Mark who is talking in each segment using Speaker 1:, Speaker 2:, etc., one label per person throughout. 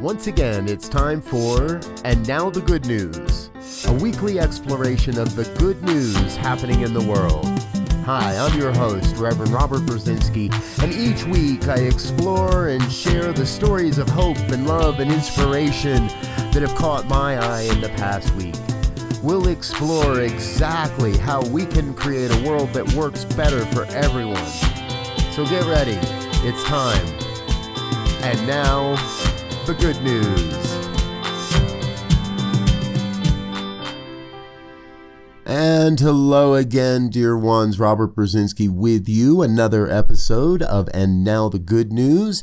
Speaker 1: Once again, it's time for And Now the Good News, a weekly exploration of the good news happening in the world. Hi, I'm your host, Reverend Robert Brzezinski, and each week I explore and share the stories of hope and love and inspiration that have caught my eye in the past week. We'll explore exactly how we can create a world that works better for everyone. So get ready, it's time. And now, the good news. And hello again, dear ones. Robert Brzezinski with you. Another episode of And Now the Good News.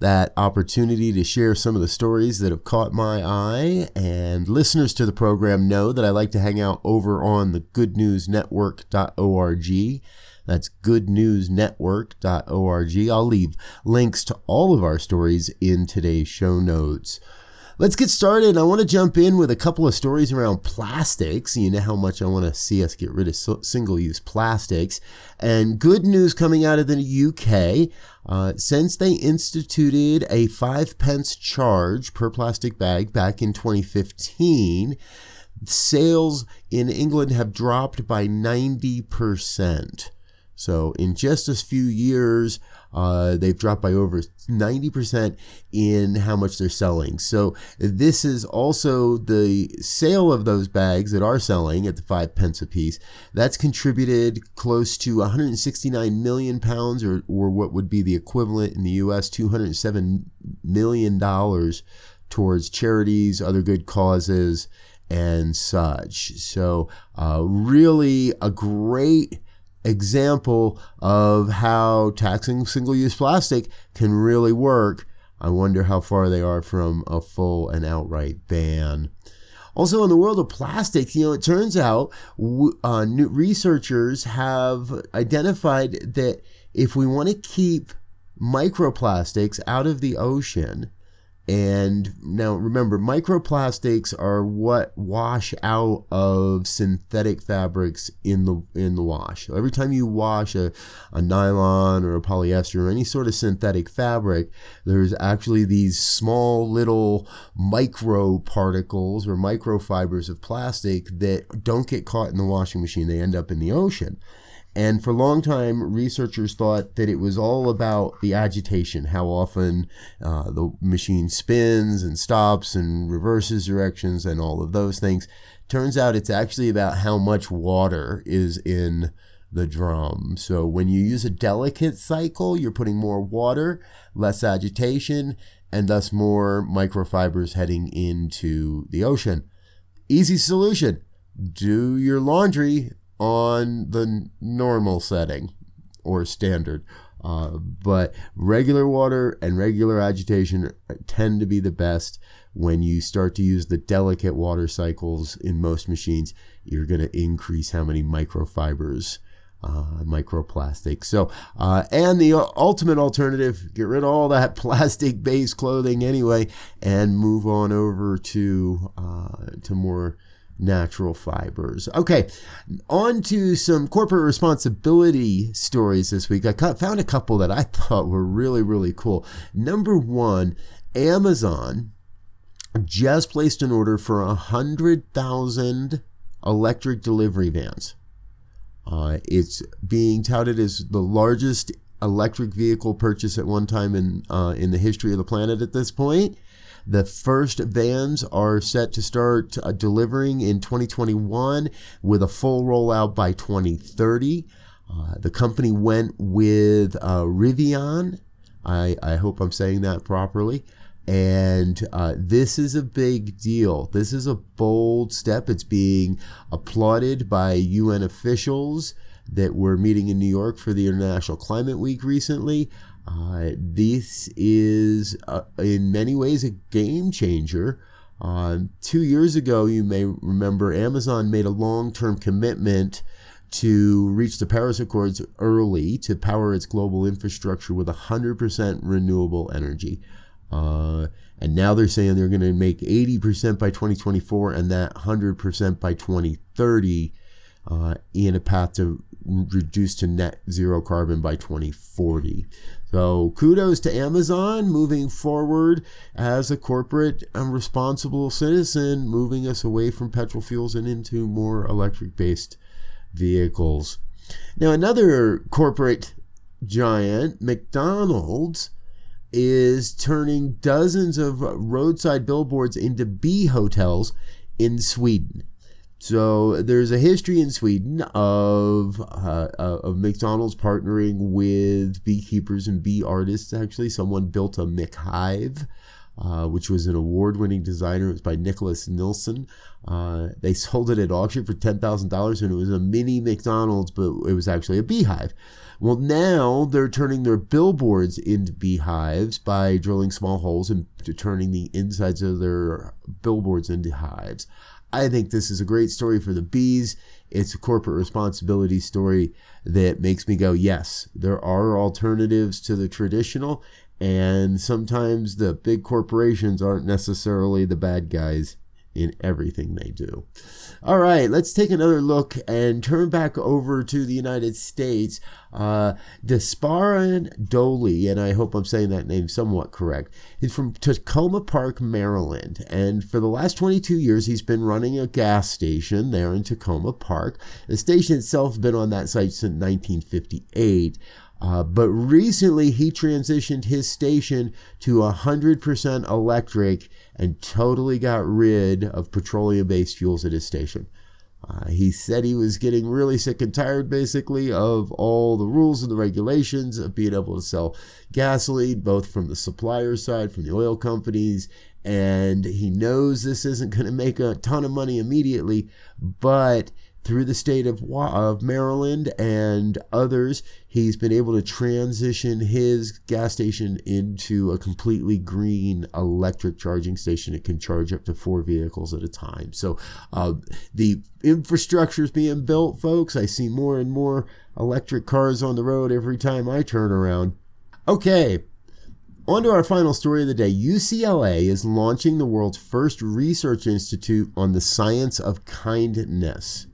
Speaker 1: That opportunity to share some of the stories that have caught my eye. And listeners to the program know that I like to hang out over on the goodnewsnetwork.org. That's goodnewsnetwork.org. I'll leave links to all of our stories in today's show notes. Let's get started. I want to jump in with a couple of stories around plastics. You know how much I want to see us get rid of single use plastics. And good news coming out of the UK. Uh, since they instituted a five pence charge per plastic bag back in 2015, sales in England have dropped by 90%. So in just a few years, uh, they've dropped by over 90% in how much they're selling. So this is also the sale of those bags that are selling at the five pence a piece. That's contributed close to 169 million pounds, or, or what would be the equivalent in the U.S. 207 million dollars towards charities, other good causes, and such. So uh, really a great example of how taxing single use plastic can really work. I wonder how far they are from a full and outright ban. Also, in the world of plastics, you know, it turns out uh, researchers have identified that if we want to keep microplastics out of the ocean, and now remember, microplastics are what wash out of synthetic fabrics in the in the wash. Every time you wash a, a nylon or a polyester or any sort of synthetic fabric, there's actually these small little micro particles or microfibers of plastic that don't get caught in the washing machine. They end up in the ocean. And for a long time, researchers thought that it was all about the agitation, how often uh, the machine spins and stops and reverses directions and all of those things. Turns out it's actually about how much water is in the drum. So when you use a delicate cycle, you're putting more water, less agitation, and thus more microfibers heading into the ocean. Easy solution. Do your laundry on the normal setting or standard. Uh, but regular water and regular agitation tend to be the best. When you start to use the delicate water cycles in most machines, you're going to increase how many microfibers, uh, microplastics. So, uh, and the ultimate alternative, get rid of all that plastic based clothing anyway, and move on over to, uh, to more natural fibers. Okay, on to some corporate responsibility stories this week. I found a couple that I thought were really, really cool. Number one, Amazon just placed an order for a hundred thousand electric delivery vans. Uh, it's being touted as the largest electric vehicle purchase at one time in uh, in the history of the planet at this point. The first vans are set to start uh, delivering in 2021 with a full rollout by 2030. Uh, the company went with uh, Rivian. I, I hope I'm saying that properly. And uh, this is a big deal. This is a bold step. It's being applauded by UN officials that were meeting in New York for the International Climate Week recently. Uh, this is, uh, in many ways, a game changer. Uh, two years ago, you may remember Amazon made a long term commitment to reach the Paris Accords early to power its global infrastructure with 100% renewable energy. Uh, and now they're saying they're going to make 80% by 2024 and that 100% by 2030. Uh, in a path to reduce to net zero carbon by 2040. So kudos to Amazon moving forward as a corporate and responsible citizen, moving us away from petrol fuels and into more electric based vehicles. Now, another corporate giant, McDonald's, is turning dozens of roadside billboards into bee hotels in Sweden. So there's a history in Sweden of uh, uh, of McDonald's partnering with beekeepers and bee artists. Actually, someone built a McHive, uh, which was an award-winning designer. It was by Nicholas Nilsson. Uh, they sold it at auction for ten thousand dollars, and it was a mini McDonald's, but it was actually a beehive. Well, now they're turning their billboards into beehives by drilling small holes and turning the insides of their billboards into hives. I think this is a great story for the bees. It's a corporate responsibility story that makes me go, yes, there are alternatives to the traditional, and sometimes the big corporations aren't necessarily the bad guys in everything they do. All right, let's take another look and turn back over to the United States. Uh, Desparan Doley, and I hope I'm saying that name somewhat correct, he's from Takoma Park, Maryland. And for the last 22 years, he's been running a gas station there in Takoma Park. The station itself has been on that site since 1958. Uh, but recently, he transitioned his station to 100% electric and totally got rid of petroleum based fuels at his station. Uh, he said he was getting really sick and tired, basically, of all the rules and the regulations of being able to sell gasoline, both from the supplier side, from the oil companies, and he knows this isn't going to make a ton of money immediately, but through the state of, of Maryland and others, he's been able to transition his gas station into a completely green electric charging station. It can charge up to four vehicles at a time. So uh, the infrastructure is being built, folks. I see more and more electric cars on the road every time I turn around. Okay, on to our final story of the day. UCLA is launching the world's first research institute on the science of kindness.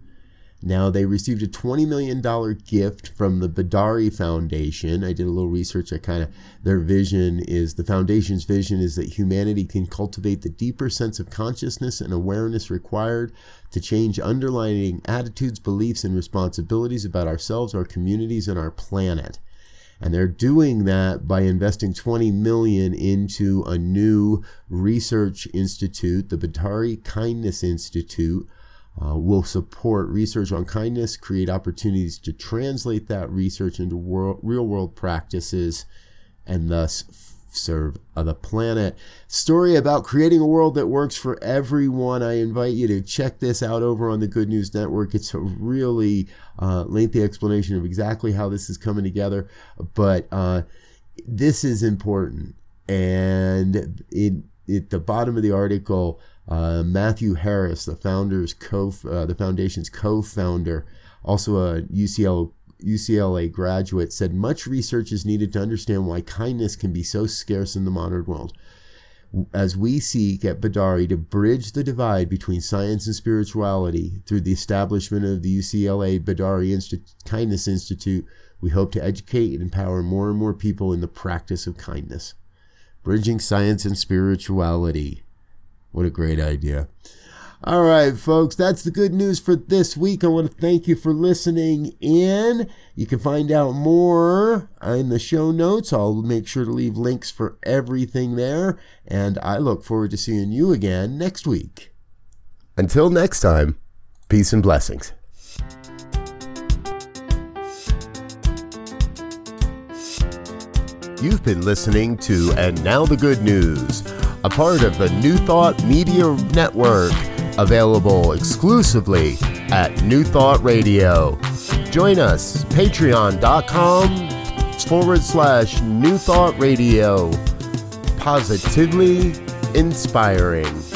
Speaker 1: Now, they received a $20 million gift from the Bedari Foundation. I did a little research. I kind of, their vision is the foundation's vision is that humanity can cultivate the deeper sense of consciousness and awareness required to change underlying attitudes, beliefs, and responsibilities about ourselves, our communities, and our planet. And they're doing that by investing 20 million into a new research institute, the Bedari Kindness Institute uh, will support research on kindness, create opportunities to translate that research into world, real world practices, and thus serve the planet. Story about creating a world that works for everyone. I invite you to check this out over on the Good News Network. It's a really uh, lengthy explanation of exactly how this is coming together, but uh, this is important. And in, at the bottom of the article, uh, Matthew Harris, the founder's co, uh, the foundation's co-founder, also a UCL, UCLA graduate, said much research is needed to understand why kindness can be so scarce in the modern world. As we seek at Bedari to bridge the divide between science and spirituality through the establishment of the UCLA Insti- Kindness Institute, we hope to educate and empower more and more people in the practice of kindness. Bridging science and spirituality. What a great idea. All right, folks, that's the good news for this week. I want to thank you for listening in. You can find out more in the show notes. I'll make sure to leave links for everything there. And I look forward to seeing you again next week. Until next time, peace and blessings. You've been listening to And Now the Good News a part of the New Thought Media Network, available exclusively at New Thought Radio. Join us, patreon.com forward slash New Thought Radio. Positively inspiring.